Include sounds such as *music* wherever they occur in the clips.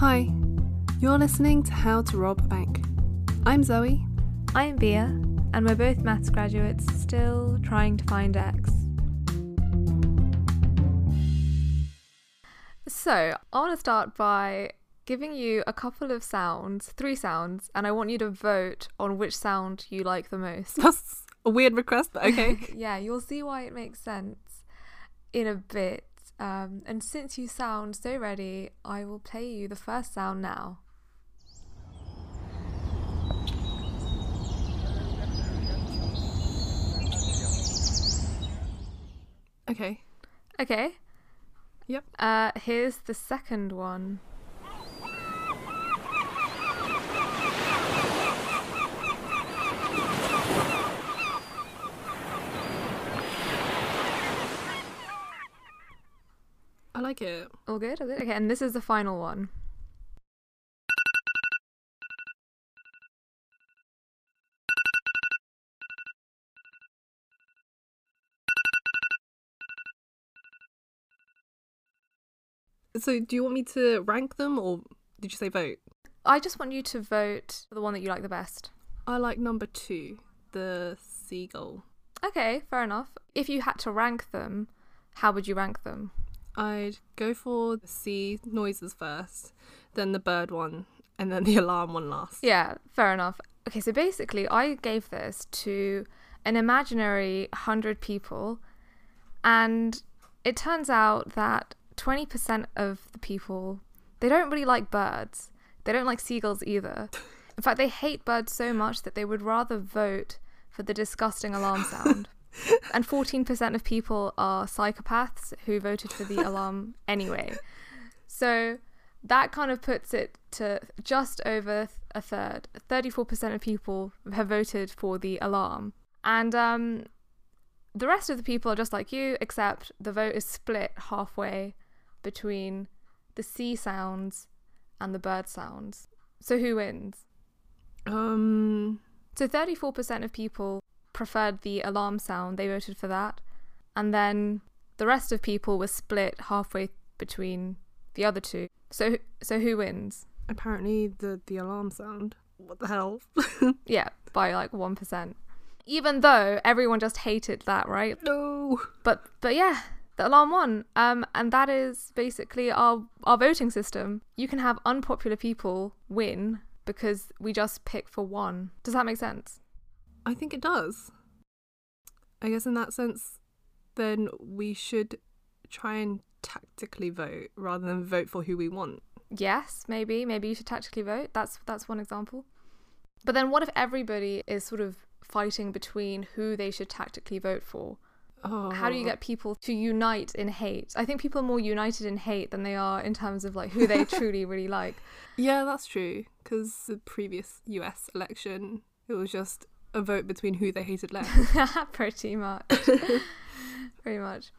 Hi, you're listening to How to Rob a Bank. I'm Zoe. I'm Bia, and we're both maths graduates still trying to find X. So, I want to start by giving you a couple of sounds, three sounds, and I want you to vote on which sound you like the most. *laughs* That's a weird request, but okay. *laughs* yeah, you'll see why it makes sense in a bit. Um, and since you sound so ready, I will play you the first sound now. Okay. Okay. Yep. Uh, here's the second one. Like it. All good? All good? Okay, and this is the final one. So, do you want me to rank them or did you say vote? I just want you to vote for the one that you like the best. I like number two, the seagull. Okay, fair enough. If you had to rank them, how would you rank them? I'd go for the sea noises first, then the bird one, and then the *laughs* alarm one last. Yeah, fair enough. Okay, so basically, I gave this to an imaginary 100 people, and it turns out that 20% of the people they don't really like birds. They don't like seagulls either. *laughs* In fact, they hate birds so much that they would rather vote for the disgusting alarm sound. *laughs* and 14% of people are psychopaths who voted for the *laughs* alarm anyway. So that kind of puts it to just over a third. 34% of people have voted for the alarm. And um, the rest of the people are just like you, except the vote is split halfway between the sea sounds and the bird sounds. So who wins? Um, So 34% of people preferred the alarm sound, they voted for that. And then the rest of people were split halfway between the other two. So so who wins? apparently the the alarm sound. What the hell? *laughs* Yeah, by like 1%. Even though everyone just hated that, right? no. But but yeah, the alarm won. Um and that is basically our our voting system. You can have unpopular people win because we just pick for one. Does that make sense? I think it does. I guess in that sense, then we should try and tactically vote rather than vote for who we want. Yes, maybe. Maybe you should tactically vote. That's that's one example. But then what if everybody is sort of fighting between who they should tactically vote for? Oh. How do you oh. get people to unite in hate? I think people are more united in hate than they are in terms of like who they *laughs* truly really like. Yeah, that's true. Because the previous US election, it was just a vote between who they hated less. *laughs* Pretty much. *laughs* Pretty much.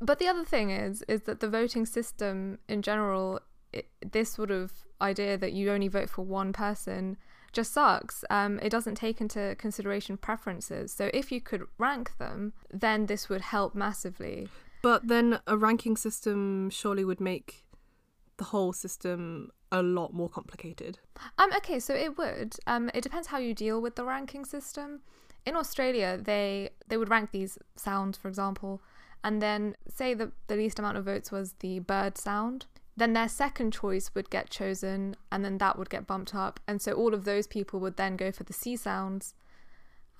But the other thing is is that the voting system in general it, this sort of idea that you only vote for one person just sucks. Um, it doesn't take into consideration preferences. So if you could rank them, then this would help massively. but then a ranking system surely would make the whole system a lot more complicated. Um, okay, so it would. Um, it depends how you deal with the ranking system. In Australia, they they would rank these sounds, for example, and then say the the least amount of votes was the bird sound. Then their second choice would get chosen, and then that would get bumped up, and so all of those people would then go for the sea sounds,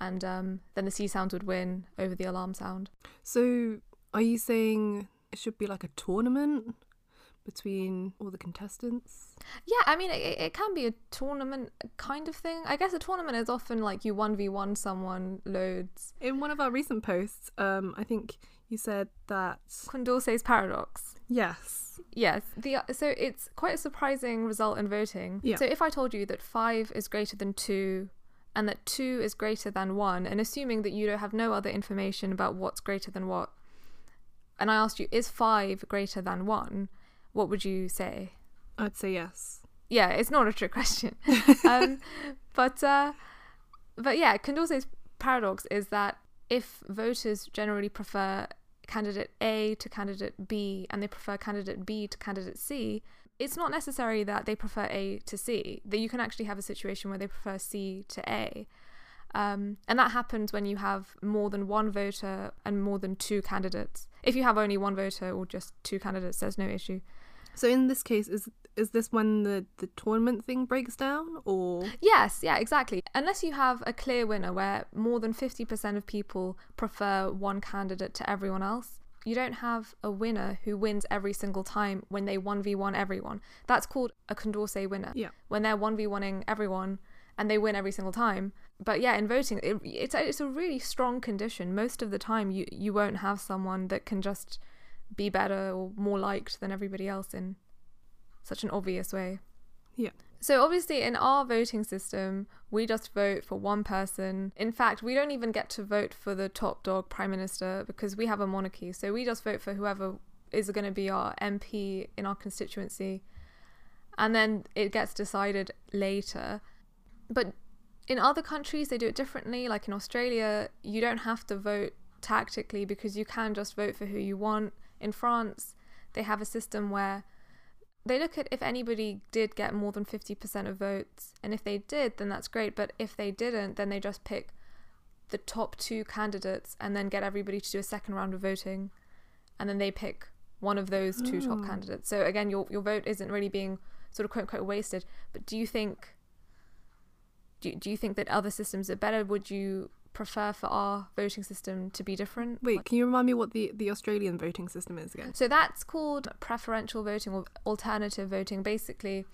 and um, then the sea sounds would win over the alarm sound. So, are you saying it should be like a tournament between all the contestants? Yeah, I mean, it, it can be a tournament kind of thing. I guess a tournament is often like you 1v1 someone loads. In one of our recent posts, um, I think you said that Condorcet's paradox. yes, Yes, the so it's quite a surprising result in voting. Yeah. So if I told you that five is greater than two, and that two is greater than one, and assuming that you don't have no other information about what's greater than what, and I asked you is five greater than one, what would you say? I'd say yes. Yeah, it's not a trick question. *laughs* um, but uh, but yeah, Condorcet's paradox is that if voters generally prefer candidate A to candidate B and they prefer candidate B to candidate C, it's not necessary that they prefer A to C. That you can actually have a situation where they prefer C to A. Um, and that happens when you have more than one voter and more than two candidates. If you have only one voter or just two candidates, there's no issue. So in this case, is is this when the the tournament thing breaks down, or Yes, yeah, exactly. Unless you have a clear winner where more than 50% of people prefer one candidate to everyone else, you don't have a winner who wins every single time when they 1v1 everyone. That's called a Condorcet winner. Yeah. When they're 1v1ing everyone and they win every single time. But yeah, in voting, it, it's, a, it's a really strong condition. Most of the time, you, you won't have someone that can just be better or more liked than everybody else in such an obvious way. Yeah. So obviously in our voting system, we just vote for one person. In fact, we don't even get to vote for the top dog prime minister because we have a monarchy. So we just vote for whoever is going to be our MP in our constituency. And then it gets decided later. But in other countries they do it differently. Like in Australia, you don't have to vote tactically because you can just vote for who you want. In France, they have a system where they look at if anybody did get more than 50% of votes and if they did then that's great but if they didn't then they just pick the top two candidates and then get everybody to do a second round of voting and then they pick one of those two top Oh. candidates so again your your vote isn't really being sort of quote unquote wasted but do you think do, do you think that other systems are better would you prefer for our voting system to be different wait? Can you remind me what the the Australian voting system is again? so that's called preferential voting or alternative voting. Basically,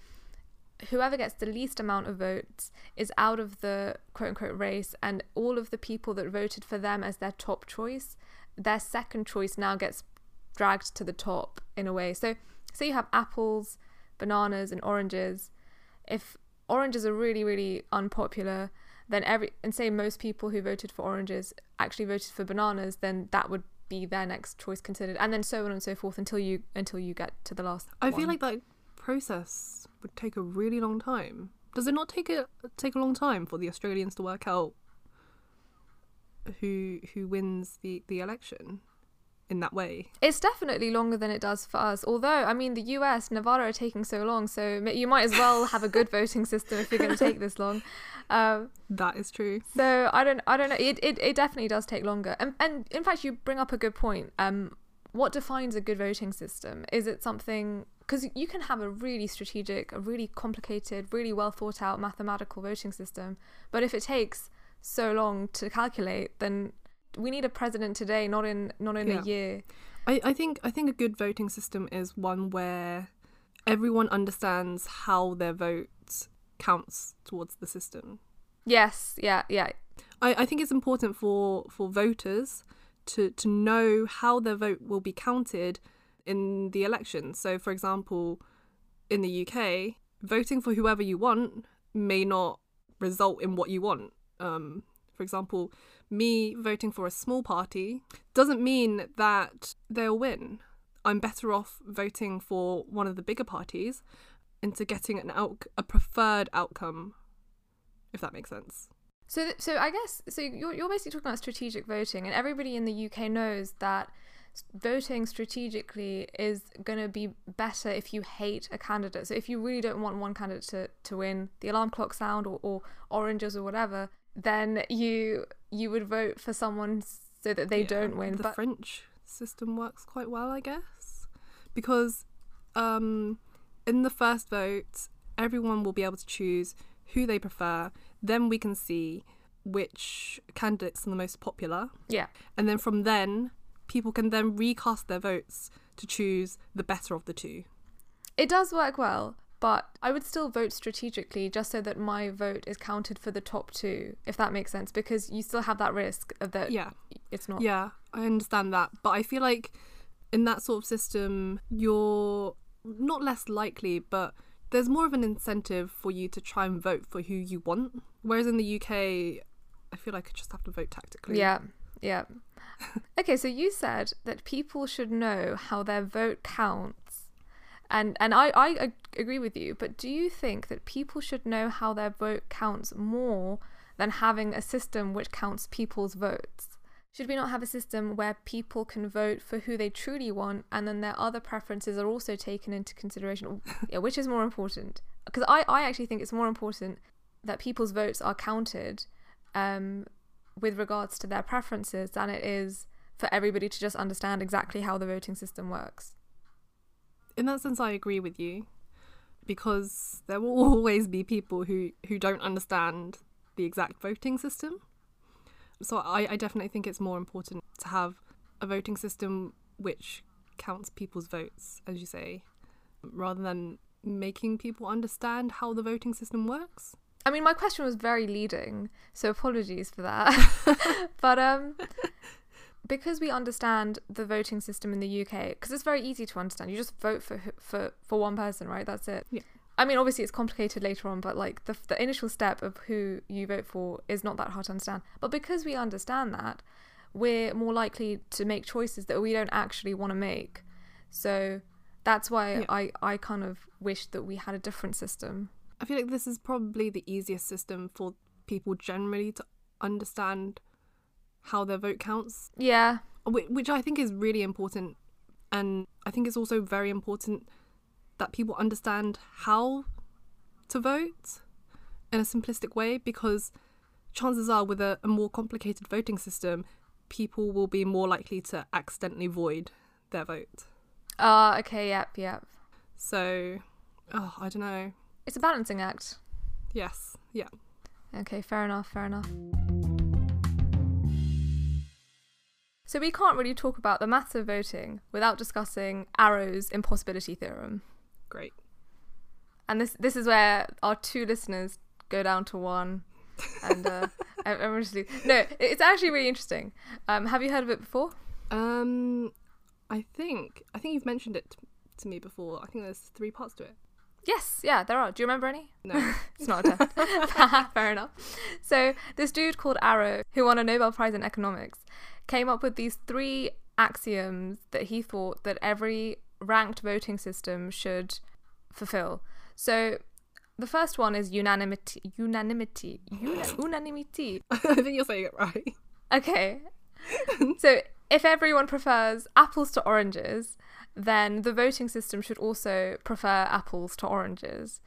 whoever gets the least amount of votes is out of the quote unquote race, and all of the people that voted for them as their top choice, their second choice now gets dragged to the top in a way. So, say you have apples, bananas, and oranges. If oranges are really, really unpopular, then every and say most people who voted for oranges actually voted for bananas, then that would be their next choice considered, and then so on and so forth until you until you get to the last. I feel like that process would take a really long time. Does it not take a take a long time for the Australians to work out who who wins the the election in that way? It's definitely longer than it does for us. Although, I mean, the US, Nevada are taking so long, so you might as well have a good *laughs* voting system if you're going to take this long. Um, That is true. so I don't, I don't know. It, it, it definitely does take longer. And, and in fact, you bring up a good point. Um, what defines a good voting system? Is it something? Because you can have a really strategic, a really complicated, really well thought out mathematical voting system, but if it takes so long to calculate, then we need a president today, not in not in Yeah. a year. I, I think I think a good voting system is one where everyone understands how their vote counts towards the system. Yes, yeah, yeah, I, I think it's important for, for voters to, to know how their vote will be counted in the election. So, for example, in the UK, voting for whoever you want may not result in what you want. Um, for example, me voting for a small party doesn't mean that they'll win. I'm better off voting for one of the bigger parties into getting an out- a preferred outcome, if that makes sense. So, th- so I guess so. You're you're basically talking about strategic voting, and everybody in the UK knows that voting strategically is going to be better if you hate a candidate. So, if you really don't want one candidate to, to win, the alarm clock sound or, or oranges or whatever, then you you would vote for someone so that they Yeah, don't win. The But French system works quite well, I guess, because um, in the first vote, everyone will be able to choose who they prefer. Then we can see which candidates are the most popular, yeah, and then from then, people can then recast their votes to choose the better of the two. it does work well. But I would still vote strategically just so that my vote is counted for the top two, if that makes sense, because you still have that risk of that Yeah, it's not. yeah, I understand that, but I feel like in that sort of system, you're not less likely, but there's more of an incentive for you to try and vote for who you want. Whereas in the UK, I feel like I just have to vote tactically. Yeah, yeah. *laughs* okay, so you said that people should know how their vote counts. And and I, I agree with you, but do you think that people should know how their vote counts more than having a system which counts people's votes? Should we not have a system where people can vote for who they truly want and then their other preferences are also taken into consideration? *laughs* yeah, which is more important? Because I, I actually think it's more important that people's votes are counted um, with regards to their preferences than it is for everybody to just understand exactly how the voting system works. In that sense, I agree with you because there will *laughs* always be people who, who don't understand the exact voting system. So I, I definitely think it's more important to have a voting system which counts people's votes, as you say, rather than making people understand how the voting system works. I mean, my question was very leading, so apologies for that. *laughs* *laughs* but um, because we understand the voting system in the UK, because it's very easy to understand. You just vote for for for one person, right? That's it. Yeah. I mean, obviously it's complicated later on, but like the the initial step of who you vote for is not that hard to understand. But because we understand that, we're more likely to make choices that we don't actually want to make. So that's why Yeah. I I kind of wish that we had a different system. I feel like this is probably the easiest system for people generally to understand how their vote counts, Yeah. which I think is really important. And I think it's also very important that people understand how to vote in a simplistic way because chances are, with a, a more complicated voting system, people will be more likely to accidentally void their vote. Ah, okay, yep, yep. So, oh, I don't know. It's a balancing act. Yes, yeah. Okay, fair enough, fair enough. So we can't really talk about the maths of voting without discussing Arrow's impossibility theorem. Great. And this this is where our two listeners go down to one. And uh, *laughs* I'm, I'm just no, it's actually really interesting. Um, have you heard of it before? Um, I think I think you've mentioned it to me before. I think there's three parts to it. Yes, yeah, there are. Do you remember any? No. *laughs* It's not a test. *laughs* Ah, fair enough. So, this dude called Arrow, who won a Nobel Prize in economics, came up with these three axioms that he thought that every ranked voting system should fulfill. So, the first one is unanimity. Unanimity. Una- *laughs* unanimity. I think you're saying it right. Okay. so, if everyone prefers apples to oranges, then the voting system should also prefer apples to oranges.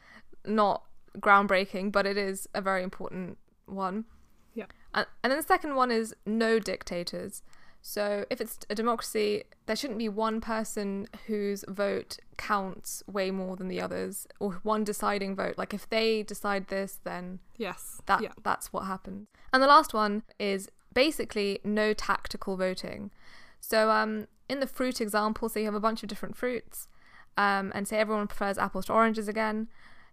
Not groundbreaking, but it is a very important one. Yeah. And, and then the second one is no dictators. So, if it's a democracy, there shouldn't be one person whose vote counts way more than the others, or one deciding vote. Like, if they decide this, then Yes. that yeah. that's what happens. And the last one is basically no tactical voting. So um in the fruit example, so you have a bunch of different fruits, um, and say everyone prefers apples to oranges again.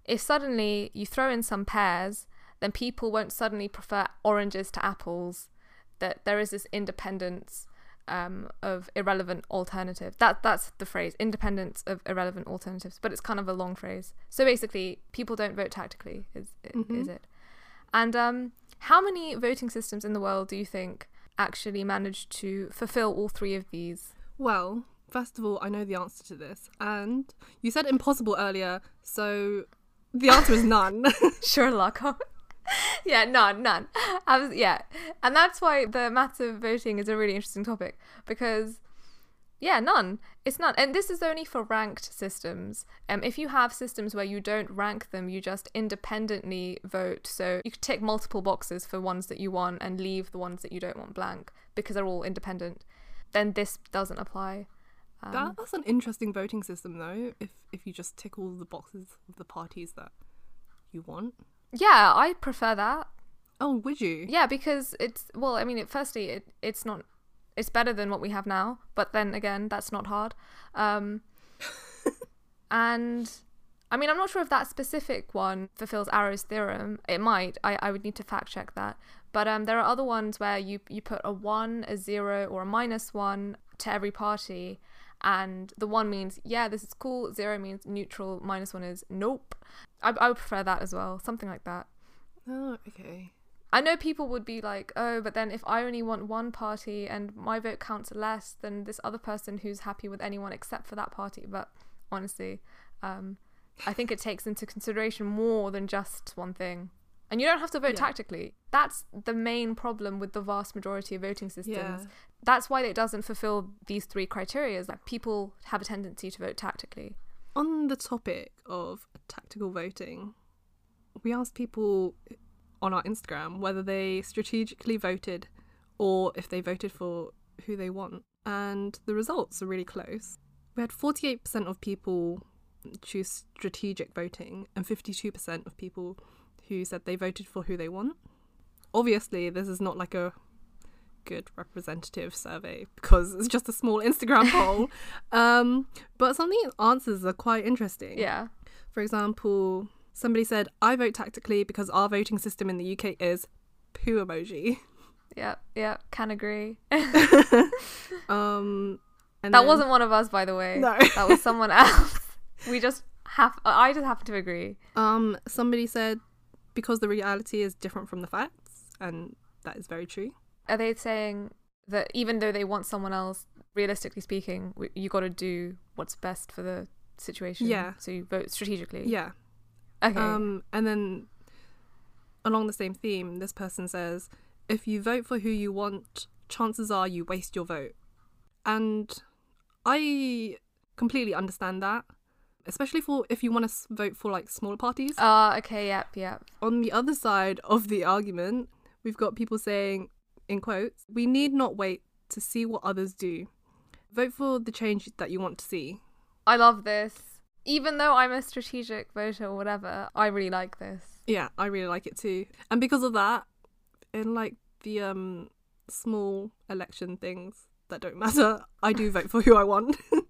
If suddenly you throw in some pears, then people won't suddenly prefer oranges to apples. That there is this independence um, of irrelevant alternative. That that's the phrase, independence of irrelevant alternatives. But it's kind of a long phrase. So basically, people don't vote tactically. Is is it? And um, how many voting systems in the world do you think actually manage to fulfill all three of these? Well, first of all, I know the answer to this, and you said impossible earlier, so the answer is none. *laughs* Sherlock. *laughs* yeah, none, none. I was, yeah, and that's why the maths of voting is a really interesting topic because, yeah, none. It's none, and this is only for ranked systems. Um, if you have systems where you don't rank them, you just independently vote. So you could tick multiple boxes for ones that you want and leave the ones that you don't want blank because they're all independent. Then this doesn't apply. Um, that, that's an interesting voting system, though. If if you just tick all the boxes of the parties that you want. yeah, I prefer that. Oh, would you? Yeah, because it's well, I mean, it, firstly, it it's not it's better than what we have now, but then again, that's not hard. Um, *laughs* and I mean, I'm not sure if that specific one fulfills Arrow's theorem. It might. I, I would need to fact check that. But um, there are other ones where you you put a one, a zero, or a minus one to every party, and the one means yeah, this is cool. Zero means neutral. Minus one is nope. I I would prefer that as well. Something like that. Oh, okay. I know people would be like, oh, but then if I only want one party and my vote counts less than this other person who's happy with anyone except for that party. But honestly, um, I think it takes into consideration more than just one thing. And you don't have to vote Yeah. tactically. That's the main problem with the vast majority of voting systems. Yeah. That's why it doesn't fulfill these three criteria. That people have a tendency to vote tactically. On the topic of tactical voting, we asked people on our Instagram whether they strategically voted or if they voted for who they want. And the results are really close. We had 48% of people choose strategic voting and 52% of people who said they voted for who they want. Obviously, this is not like a good representative survey because it's just a small Instagram *laughs* poll. Um, but some of the answers are quite interesting. Yeah. For example, somebody said, I vote tactically because our voting system in the UK is poo emoji. *laughs* Yep, yep, Can agree. *laughs* Um, and that then- wasn't one of us, by the way. No. that was someone else. We just have. I just happen to agree. Um, somebody said because the reality is different from the facts, and that is very true. Are they saying that even though they want someone else, realistically speaking, you got to do what's best for the situation? Yeah. So you vote strategically. Yeah. Okay. Um, and then along the same theme, this person says, if you vote for who you want, chances are you waste your vote. And I completely understand that, especially for if you want to vote for like smaller parties. Ah. okay. Yep. Yep. On the other side of the argument, we've got people saying, in quotes, we need not wait to see what others do. Vote for the change that you want to see. I love this. Even though I'm a strategic voter or whatever, I really like this. Yeah, I really like it too. And because of that, in like the um small election things that don't matter, I do vote for who I want. *laughs*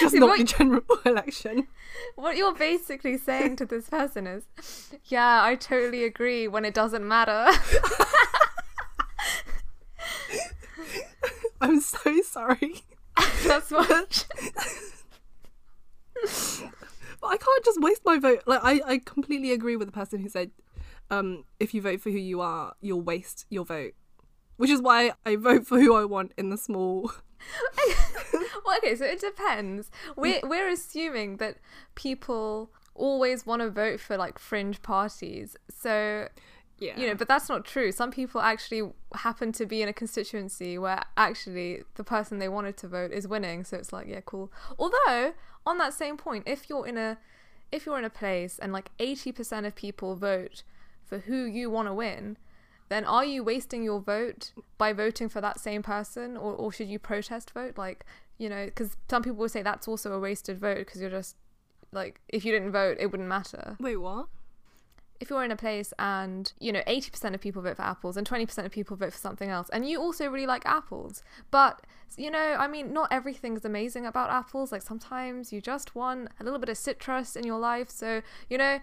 Just *laughs* not What- the general *laughs* election. What you're basically saying to this person is, yeah, I totally agree when it doesn't matter. I'm so sorry. That's what. But I can't just waste my vote. Like I, I completely agree with the person who said, um, if you vote for who you are, you'll waste your vote. Which is why I vote for who I want in the small. *laughs* well, okay, so it depends. We're we're assuming that people always want to vote for like fringe parties. So Yeah. you know, but that's not true. Some people actually happen to be in a constituency where actually the person they wanted to vote is winning. So it's like, yeah, cool. Although on that same point, if you're in a if you're in a place and like eighty percent of people vote for who you want to win, then are you wasting your vote by voting for that same person, or or should you protest vote? Like you know, because some people will say that's also a wasted vote because you're just like if you didn't vote, it wouldn't matter Wait, what? If you're in a place and you know 80% of people vote for apples and 20% of people vote for something else and you also really like apples. But you know i mean not everything's amazing about apples. Like sometimes you just want a little bit of citrus in your life. So you know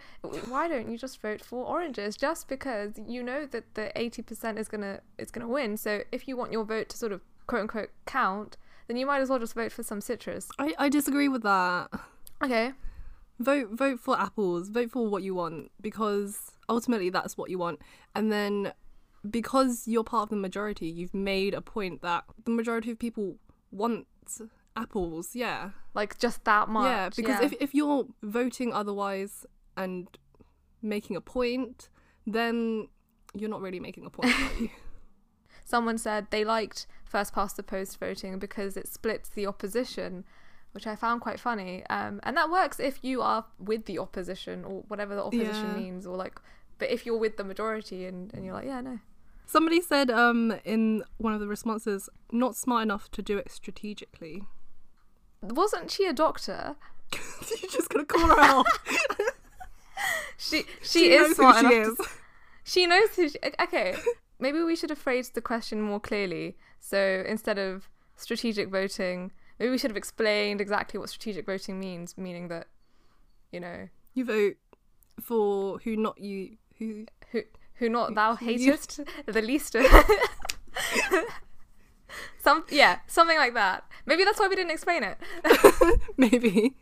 why don't you just vote for oranges just because you know that the 80% is going to is going to win? So if you want your vote to sort of quote unquote count then you might as well just vote for some citrus. I, I disagree with that. okay vote vote for apples vote for what you want because ultimately that's what you want. And then because you're part of the majority you've made a point that the majority of people want apples yeah. Like just that much yeah because If, if you're voting otherwise and making a point then you're not really making a point are you? *laughs* *laughs* Someone said they liked first past the post voting because it splits the opposition, which I found quite funny. Um, and that works if you are with the opposition or whatever the opposition Yeah. means, or like, but if you're with the majority and, and you're like, yeah, no. somebody said um in one of the responses not smart enough to do it strategically Wasn't she a doctor? *laughs* you're just gonna call her out *laughs* *laughs* She she, is knows smart who she enough. is To, she knows who. She, okay, maybe we should have phrased the question more clearly. So instead of strategic voting, maybe we should have explained exactly what strategic voting means, meaning that, you know, You vote for who not you who who who not thou Who you- hatest *laughs* the least *laughs* some yeah something like that maybe that's why we didn't explain it *laughs* maybe.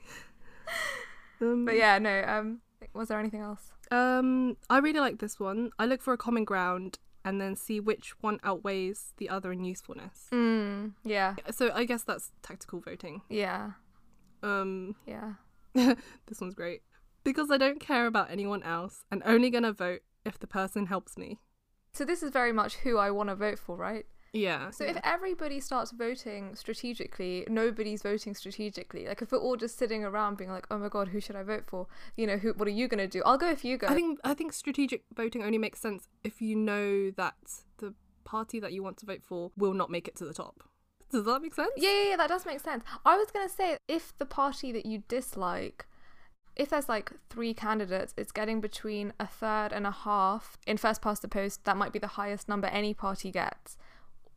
Um, but yeah no um was there anything else Um, I really like this one. I look for a common ground and then see which one outweighs the other in usefulness. mm, yeah So I guess that's tactical voting. yeah Um, yeah *laughs* this one's great. because I don't care about anyone else and only gonna vote if the person helps me. So this is very much who I want to vote for, right? Yeah. So yeah. if everybody starts voting strategically, nobody's voting strategically. Like if we're all just sitting around being like, "Oh my god, who should I vote for?" You know, who? What are you gonna do? I'll go if you go. I think I think strategic voting only makes sense if you know that the party that you want to vote for will not make it to the top. Does that make sense? Yeah, yeah, yeah, that does make sense. I was gonna say if the party that you dislike, if there's like three candidates, it's getting between a third and a half in first past the post. That might be the highest number any party gets.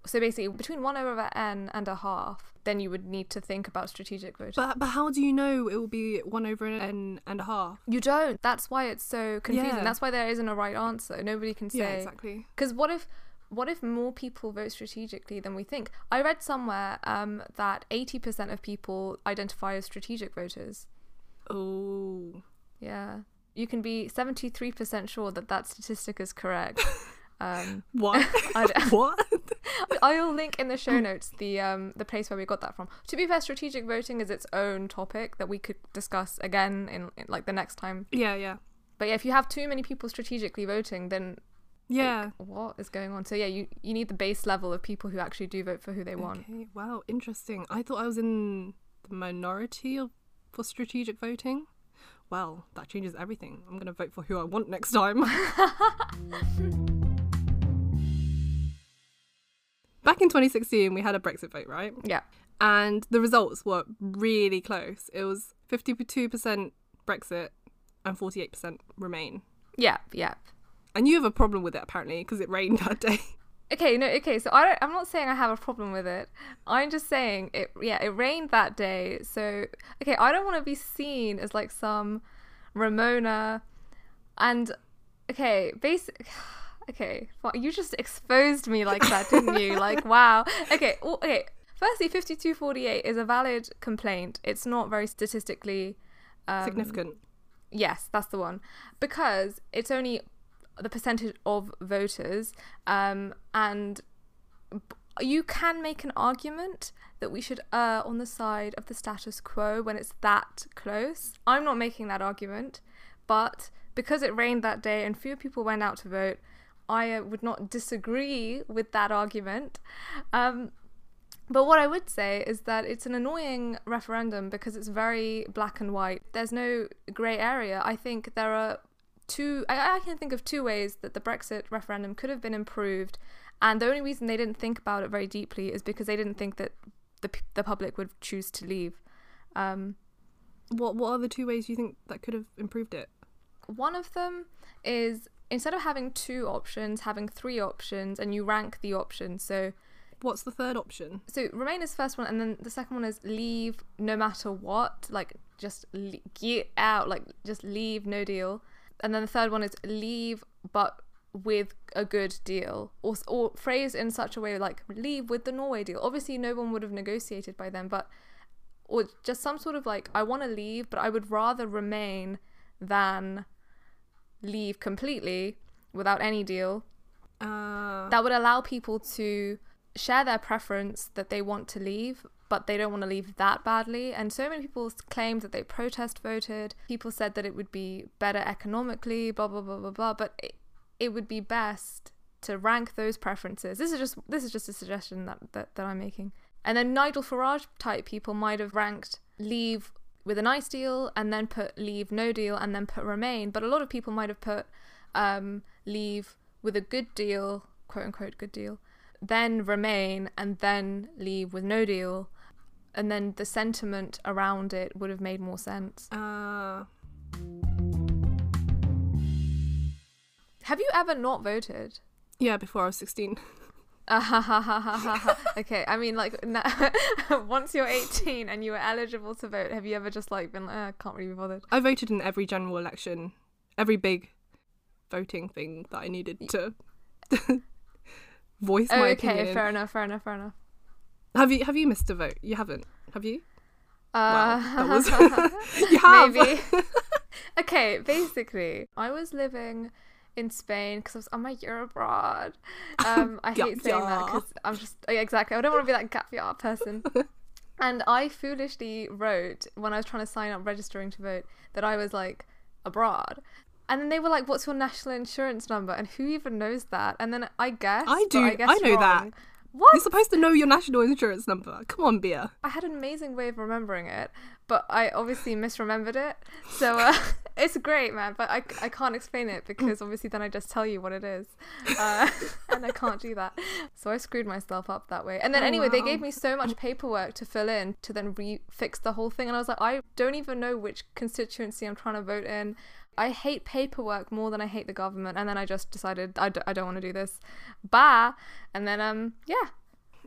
So basically, between one over n and a half, then you would need to think about strategic voting. But but how do you know it will be one over n and a half? you don't. That's why it's so confusing. Yeah. That's why there isn't a right answer. Nobody can say. Yeah, exactly. Because what if what if more people vote strategically than we think? I read somewhere um, that eighty percent of people identify as strategic voters. Oh. Yeah, you can be seventy three percent sure that that statistic is correct. *laughs* um, What? *laughs* *laughs* What? *laughs* I'll link in the show notes the um the place where we got that from. To be fair, strategic voting is its own topic that we could discuss again in, in like the next time. Yeah, yeah. But yeah, if you have too many people strategically voting, then Yeah. what is going on? So yeah, you you need the base level of people who actually do vote for who they want. Okay. Wow, interesting. I thought I was in the minority of, for strategic voting. Well, that changes everything. I'm going to vote for who I want next time. Back in 2016, we had a Brexit vote, right? Yeah. And the results were really close. It was 52% Brexit and 48% Remain. Yeah, yeah. And you have a problem with it apparently because it rained that day. *laughs* Okay, no, okay. So I don't, I'm not saying I have a problem with it. I'm just saying it. Yeah, it rained that day. So okay, I don't want to be seen as like some Remoaner, and okay, basic. *sighs* Okay, well, you just exposed me like that, didn't you? Like, *laughs* wow. Okay, well, okay. Firstly, 5248 is a valid complaint. It's not very statistically um, Significant. Yes, that's the one. Because it's only the percentage of voters, um, and you can make an argument that we should err on the side of the status quo when it's that close. I'm not making that argument, but because it rained that day and fewer people went out to vote, I uh, would not disagree with that argument. Um, but what I would say is that it's an annoying referendum because it's very black and white. There's no grey area. I think there are two, I, I can think of two ways that the Brexit referendum could have been improved. And the only reason they didn't think about it very deeply is because they didn't think that the, the public would choose to leave. Um, What what are the two ways you think that could have improved it? one of them is instead of having two options, having three options, and you rank the options. So What's the third option? so remain is first one and then the second one is leave no matter what like just le- get out like just leave no deal and then the third one is leave but with a good deal or, or phrased in such a way like leave with the norway deal obviously no one would have negotiated by then but or just some sort of like i want to leave but i would rather remain than leave completely without any deal. Uh, that would allow people to share their preference that they want to leave but they don't want to leave that badly. And so many people claimed that they protest voted. People said that it would be better economically blah blah blah blah blah. But it, it would be best to rank those preferences. This is just this is just a suggestion that, that that i'm making. And then nigel farage type people might have ranked leave with a nice deal and then put leave no deal and then put remain. But a lot of people might have put um, leave with a good deal quote unquote good deal then remain and then leave with no deal. And then the sentiment around it would have made more sense. Uh, have you ever not voted? Yeah, before I was 16. *laughs* *laughs* okay, I mean, like, na- *laughs* once you're 18 and you were eligible to vote, have you ever just like been like, "Uh, I can't really be bothered? I voted in every general election, every big voting thing that I needed to *laughs* voice Oh, my okay, opinion. fair enough, fair enough, fair enough. Have you have you missed a vote? You haven't, have you? Uh, that was- You have. Maybe. okay, basically, I was living in Spain because I was on my year abroad. *laughs* Um, I hate saying that because I'm just yeah, exactly. I don't want to be that gap year person. *laughs* and I foolishly wrote when I was trying to sign up registering to vote that I was like abroad. And then they were like, "What's your national insurance number?" And who even knows that? And then I guess I do- I, guess I know that. What? You're supposed to know your national insurance number. Come on, Bia. I had an amazing way of remembering it, but I obviously misremembered it. So *laughs* uh, *laughs* it's great, man. But I, I can't explain it because obviously then I just tell you what it is, uh, *laughs* and I can't do that. So I screwed myself up that way. And then Oh, anyway, they gave me so much paperwork to fill in to then re fix the whole thing, and I was like, I don't even know which constituency I'm trying to vote in. I hate paperwork more than I hate the government, and then I just decided I, d- I don't want to do this. Bye. And then um yeah,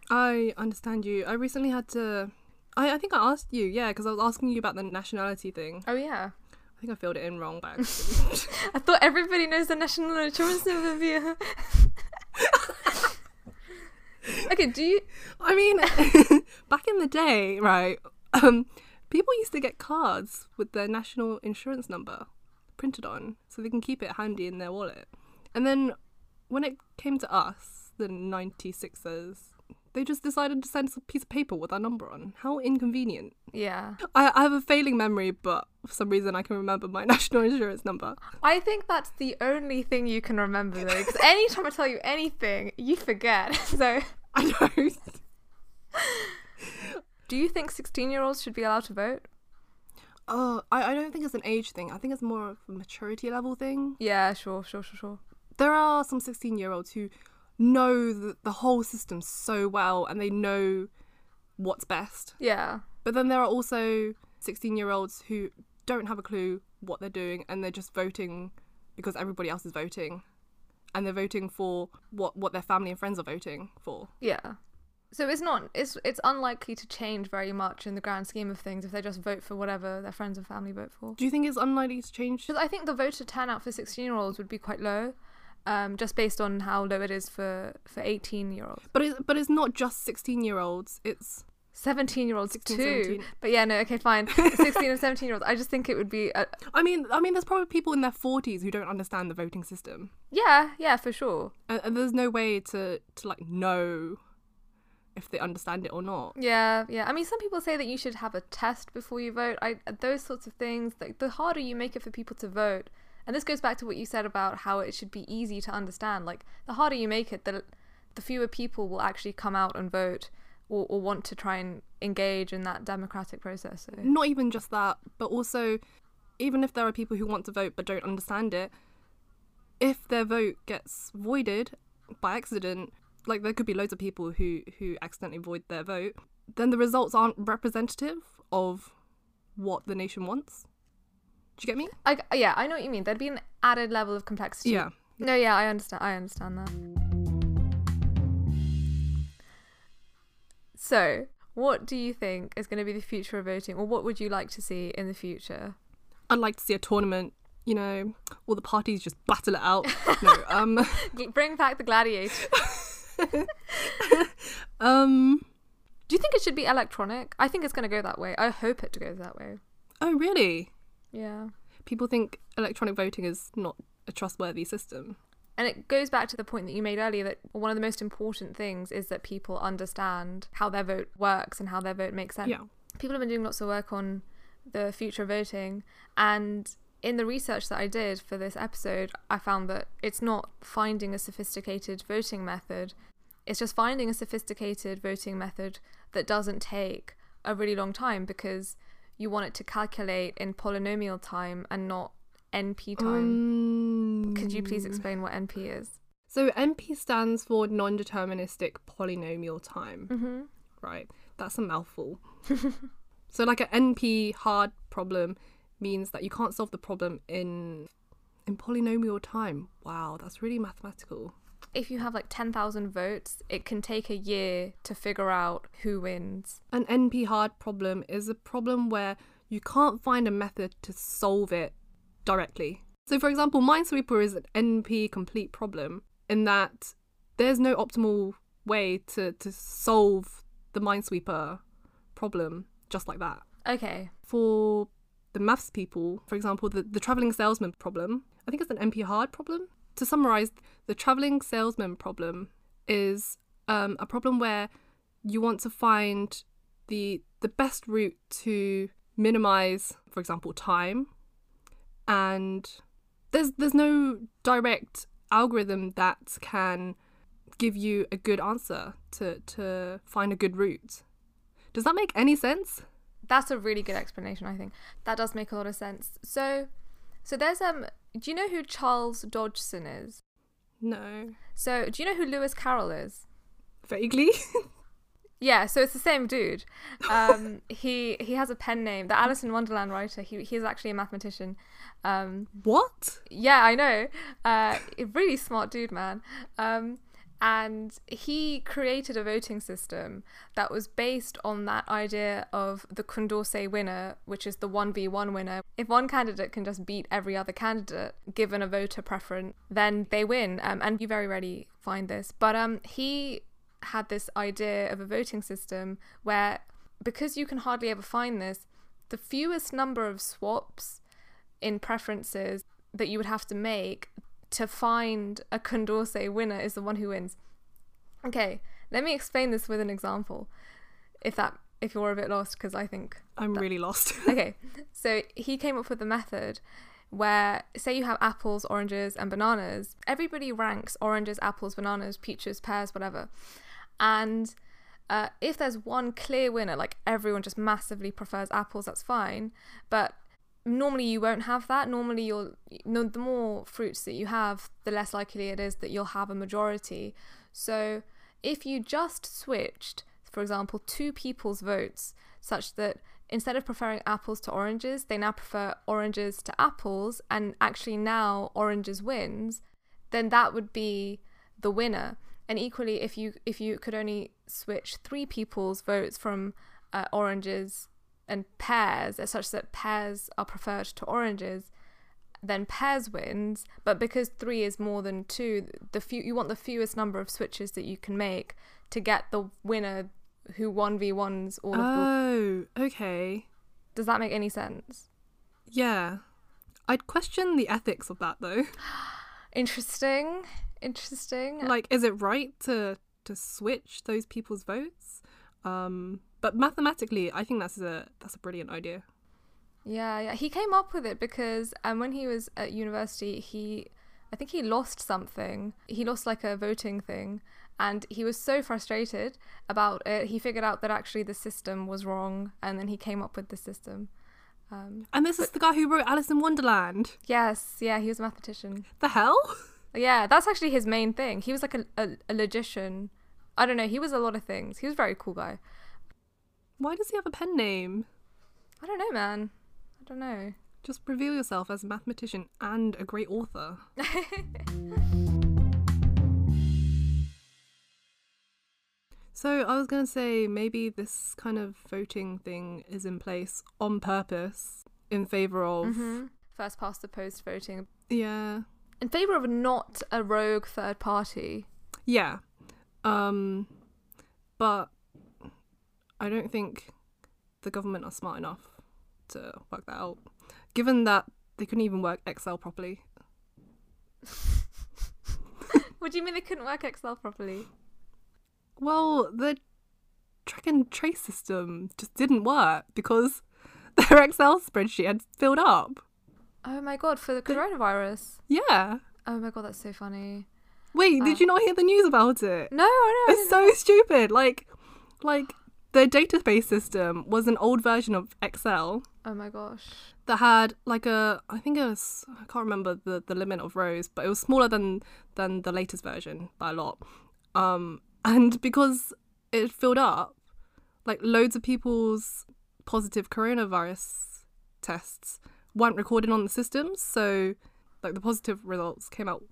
I understand you. I recently had to. I, I think I asked you, yeah, because I was asking you about the nationality thing. oh yeah. I think I filled it in wrong *laughs* accident. *laughs* I thought everybody knows the national insurance number. *laughs* Okay, do you? I mean, back in the day, right? Um, people used to get cards with their national insurance number printed on, so they can keep it handy in their wallet. And then when it came to us, the 96ers, they just decided to send us a piece of paper with our number on. How inconvenient. Yeah, I, I have a failing memory, but for some reason I can remember my *laughs* national insurance number. I think that's the only thing you can remember though, because anytime I tell you anything, you forget. *laughs* So, I know. *laughs* do you think sixteen-year-olds should be allowed to vote? Oh, I, I don't think it's an age thing. I think it's more of a maturity level thing. Yeah, sure, sure, sure, sure. There are some 16 year olds who know the, the whole system so well and they know what's best. Yeah, But then there are also 16 year olds who don't have a clue what they're doing and they're just voting because everybody else is voting. And they're voting for what, what their family and friends are voting for. yeah. So it's not. It's it's unlikely to change very much in the grand scheme of things if they just vote for whatever their friends and family vote for. Do you think it's unlikely to change? Because I think the voter turnout for 16 year olds would be quite low, um, just based on how low it is for, for 18 year olds. But it's, but it's not just 16 year olds. It's 17 year olds 16, too. 17. But yeah, no, okay, fine. *laughs* 16 and 17 year olds. I just think it would be. A, I mean, I mean, there's probably people in their 40s who don't understand the voting system, yeah, yeah, for sure. and, and there's no way to to like know if they understand it or not. Yeah, yeah. I mean, some people say that you should have a test before you vote. I those sorts of things. Like the harder you make it for people to vote, and this goes back to what you said about how it should be easy to understand. Like the harder you make it, the the fewer people will actually come out and vote or, or want to try and engage in that democratic process. So. Not even just that, but also, even if there are people who want to vote but don't understand it, if their vote gets voided by accident, like there could be loads of people who who accidentally void their vote, then the results aren't representative of what the nation wants. Do you get me? I, yeah, I know what you mean. There'd be an added level of complexity. Yeah. No, yeah, I understand. I understand that. So, what do you think is going to be the future of voting, or what would you like to see in the future? I'd like to see a tournament. You know, all the parties just battle it out. *laughs* no, um, *laughs* Bring back the gladiator. *laughs* *laughs* um. Do you think it should be electronic? I think it's going to go that way. I hope it goes that way. Oh, really? Yeah. People think electronic voting is not a trustworthy system. And it goes back to the point that you made earlier that one of the most important things is that people understand how their vote works and how their vote makes sense. Yeah. People have been doing lots of work on the future of voting, and in the research that I did for this episode, I found that it's not finding a sophisticated voting method, it's just finding a sophisticated voting method that doesn't take a really long time because you want it to calculate in polynomial time and not NP time. Um, Could you please explain what NP is? So NP stands for non-deterministic polynomial time, Mm-hmm. right? That's a mouthful. *laughs* so like an NP hard problem means that you can't solve the problem in in polynomial time. Wow, that's really mathematical. If you have like 10,000 votes, it can take a year to figure out who wins. An NP hard problem is a problem where you can't find a method to solve it directly. So, for example, Minesweeper is an NP complete problem in that there's no optimal way to, to solve the Minesweeper problem just like that. Okay. For the maths people, for example, the, the traveling salesman problem, I think it's an NP hard problem. To summarize, the traveling salesman problem is um, a problem where you want to find the the best route to minimize, for example, time and there's there's no direct algorithm that can give you a good answer to to find a good route. Does that make any sense? That's a really good explanation, I think. That does make a lot of sense. So so there's um do you know who Charles Dodgson is? No. So do you know who Lewis Carroll is? Vaguely. *laughs* Yeah, so it's the same dude. Um, *laughs* he he has a pen name. The Alice in Wonderland writer. He he's actually a mathematician. Um, what? yeah, I know. Uh, a really smart dude, man. Um, and he created a voting system that was based on that idea of the Condorcet winner, which is the 1v1 winner. If one candidate can just beat every other candidate, given a voter preference, then they win. Um, and you very rarely find this. But um, he had this idea of a voting system where, because you can hardly ever find this, the fewest number of swaps in preferences that you would have to make to find a Condorcet winner is the one who wins. Okay, let me explain this with an example. If that if you're a bit lost because I think I'm really lost. *laughs* okay. So he came up with a method where say you have apples, oranges and bananas, everybody ranks oranges, apples, bananas, peaches, pears, whatever. And uh, if there's one clear winner, like everyone just massively prefers apples, that's fine. But normally you won't have that. Normally you'll the more fruits that you have, the less likely it is that you'll have a majority. So if you just switched, for example, two people's votes such that instead of preferring apples to oranges, they now prefer oranges to apples, and actually now oranges wins, then that would be the winner. And equally, if you if you could only switch three people's votes from uh, oranges and pears, as such that pears are preferred to oranges, then pears wins. But because three is more than two, the few you want the fewest number of switches that you can make to get the winner who one v ones all of the. Oh, okay. Does that make any sense? Yeah. I'd question the ethics of that though. *gasps* Interesting. Interesting. Like, is it right to to switch those people's votes? Um, but mathematically, I think that's a that's a brilliant idea. Yeah, yeah. He came up with it because um, when he was at university, he, I think he lost something. He lost like a voting thing, and he was so frustrated about it. He figured out that actually the system was wrong, and then he came up with the system. Um, And this is the guy who wrote Alice in Wonderland. yes, yeah, he was a mathematician. The hell? Yeah, that's actually his main thing. He was like a, a, a logician. I don't know. He was a lot of things. He was a very cool guy. Why does he have a pen name? I don't know, man. I don't know. Just reveal yourself as a mathematician and a great author. *laughs* so I was gonna say maybe this kind of voting thing is in place on purpose in favor of Mhm. First past the post voting yeah in favor of not a rogue third party. yeah um but I don't think the government are smart enough to work that out given that they couldn't even work Excel properly *laughs* What do you mean they couldn't work Excel properly? Well, the track and trace system just didn't work because *laughs* their Excel spreadsheet had filled up. Oh my god, for the coronavirus. Yeah. Oh my god, that's so funny. Wait, Uh, did you not hear the news about it? No, I know. It's so stupid. Like, like the database system was an old version of Excel. Oh my gosh. that had like a I think it was I can't remember the, the limit of rows, but it was smaller than than the latest version by a lot. Um and because it filled up, like loads of people's positive coronavirus tests weren't recorded on the system, so like the positive results came out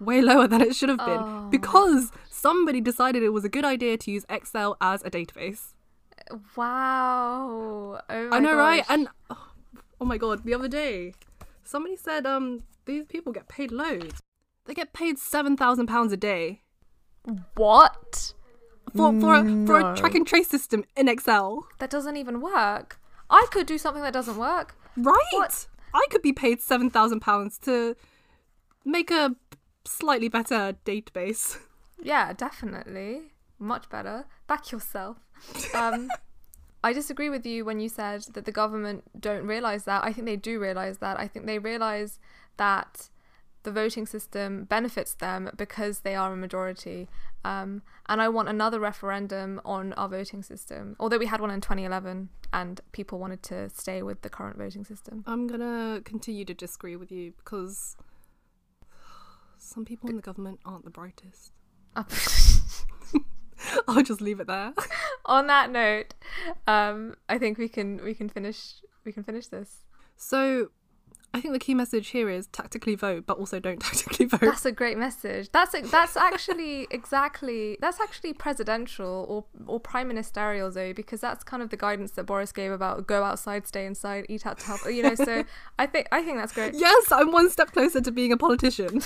way lower than it should have been Oh. because somebody decided it was a good idea to use Excel as a database. Wow. Oh my I know, right? And oh, oh my god, the other day, somebody said um these people get paid loads. They get paid seven thousand pounds a day what? for for a, for a track and trace system in Excel. That doesn't even work. I could do something that doesn't work. Right? What? I could be paid seven thousand pounds to make a slightly better database. *laughs* Yeah, definitely. Much better. Back yourself. Um *laughs* I disagree with you when you said that the government don't realize that. I think they do realize that. I think they realize that the voting system benefits them because they are a majority. Um, and I want another referendum on our voting system. Although we had one in 2011 and people wanted to stay with the current voting system. I'm gonna continue to disagree with you because some people in the government aren't the brightest. *laughs* I'll just leave it there. *laughs* on that note, um, I think we can we can finish we can finish this. So I think the key message here is tactically vote, but also don't *laughs* tactically vote. That's a great message. That's a, that's actually exactly that's actually presidential or or prime ministerial though, because that's kind of the guidance that Boris gave about go outside, stay inside, eat out to help. You know, so I think I think that's great. yes, I'm one step closer to being a politician.